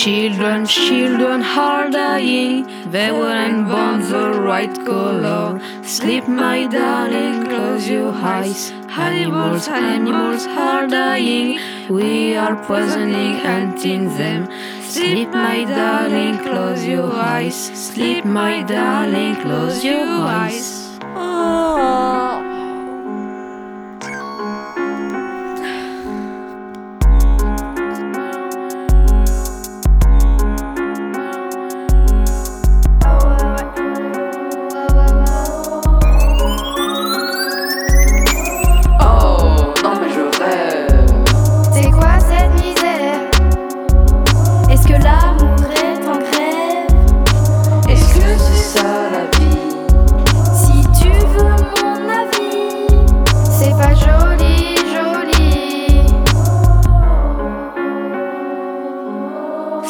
Children, children are dying. They weren't born the right color. Sleep, my darling, close your eyes. Animals, animals are dying. We are poisoning, hunting them. Sleep, my darling, close your eyes. Sleep, my darling, close your eyes. Oh,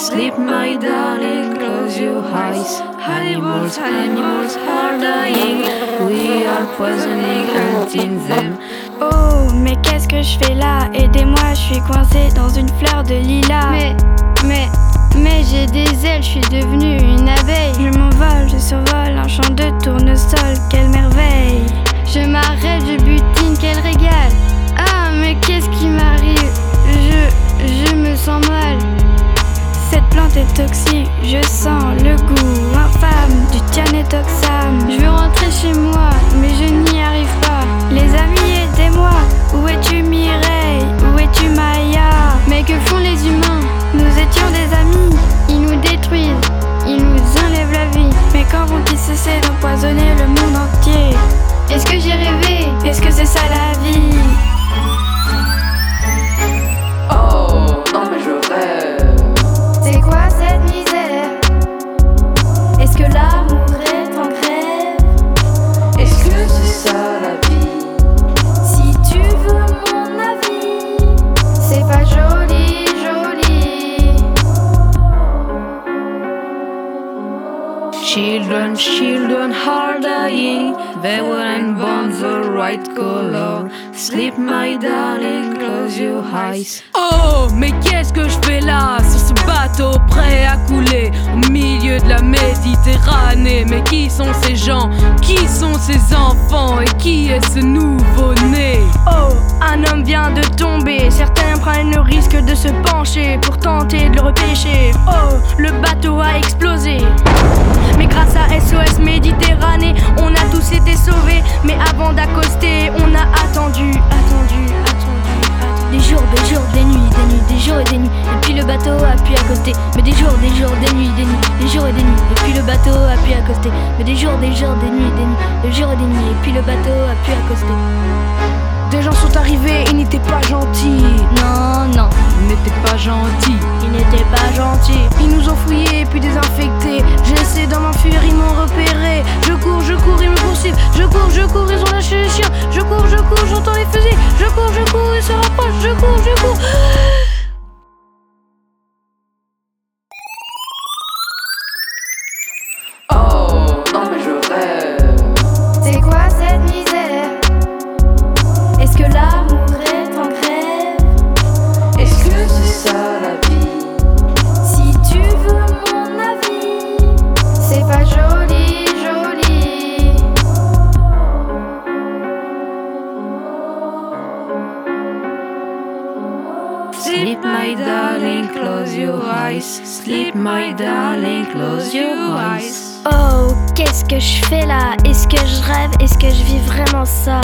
Sleep, my darling, close your eyes. Animals, animals are dying. We are poisoning, hunting them. Oh, mais qu'est-ce que je fais là? Aidez-moi, je suis coincée dans une fleur de lilas. Mais, mais, mais j'ai des ailes, je suis devenue une abeille. Je m'envole, je survole un champ de tournesol, quelle merveille. Je m'arrête, je butine, quel régal. Ah, mais qu'est-ce qui m'arrive? Je, je me sens mal. Cette plante est toxique, je sens le goût infâme du tianetoxam. Je veux rentrer chez moi, mais je n'y arrive pas. Les amis, Children, are dying. They weren't born the right color. Sleep, my darling, close your eyes. Oh, mais qu'est-ce que je fais là? Sur ce bateau prêt à couler au milieu de la Méditerranée Mais qui sont ces gens? Qui sont ces enfants? Et qui est ce nouveau-né? Oh, se pencher pour tenter de le repêcher. Oh, le bateau a explosé. Mais grâce à SOS Méditerranée, on a tous été sauvés. Mais avant d'accoster, on a attendu, attendu, attendu, attendu. Des jours, des jours, des nuits, des nuits, des jours et des nuits. Et puis le bateau a pu accoster. Mais des jours, des jours, des nuits, des nuits, des jours et des nuits. Et puis le bateau a pu accoster. Mais des jours, des jours, des nuits, des nuits, des jours et des nuits. Et puis le bateau a pu accoster. Des gens sont arrivés, ils n'étaient pas gentils. Gentil il n'était pas gentil. Ils nous ont fouillés puis désinfectés. J'ai essayé d'en m'enfuir, ils m'ont repéré. Je cours, je cours, ils me poursuivent. Je cours, je cours, ils ont lâché les chiens. Je cours, je cours, j'entends les fusils. Je cours, je cours, ils se rapprochent. Je cours, je cours. Close your eyes. Sleep, my darling, close your eyes. Oh, qu'est-ce que je fais là? Est-ce que je rêve? Est-ce que je vis vraiment ça?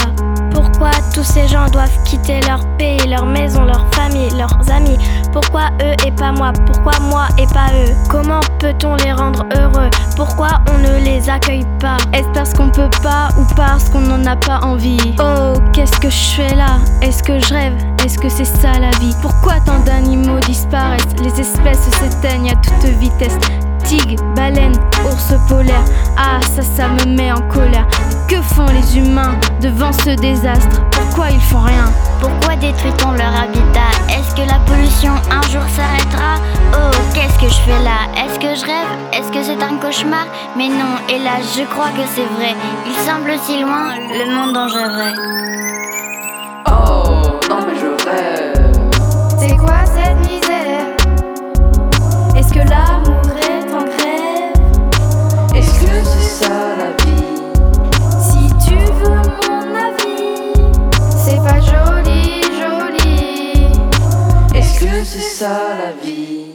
Pourquoi tous ces gens doivent quitter leur pays, leur maison, leur famille, leurs amis? Pourquoi eux et pas moi? Pourquoi moi et pas eux? Comment peut-on les rendre heureux? Pourquoi on ne les accueille pas? Est-ce parce qu'on peut pas ou parce qu'on n'en a pas envie? Oh, qu'est-ce que je fais là? Est-ce que je rêve? Est-ce que c'est ça la vie? Pourquoi tant d'animaux disparaissent? Les espèces s'éteignent à toute vitesse. Tigre, baleine, ours polaire. Ah, ça, ça me met en colère. Que font les humains devant ce désastre? Pourquoi ils font rien? Pourquoi détruit-on leur habitat? Un jour s'arrêtera Oh, qu'est-ce que je fais là? Est-ce que je rêve? Est-ce que c'est un cauchemar? Mais non, hélas, je crois que c'est vrai. Il semble si loin, le monde dont je rêve. Oh, non mais je rêve. C'est quoi cette misère ça la vie.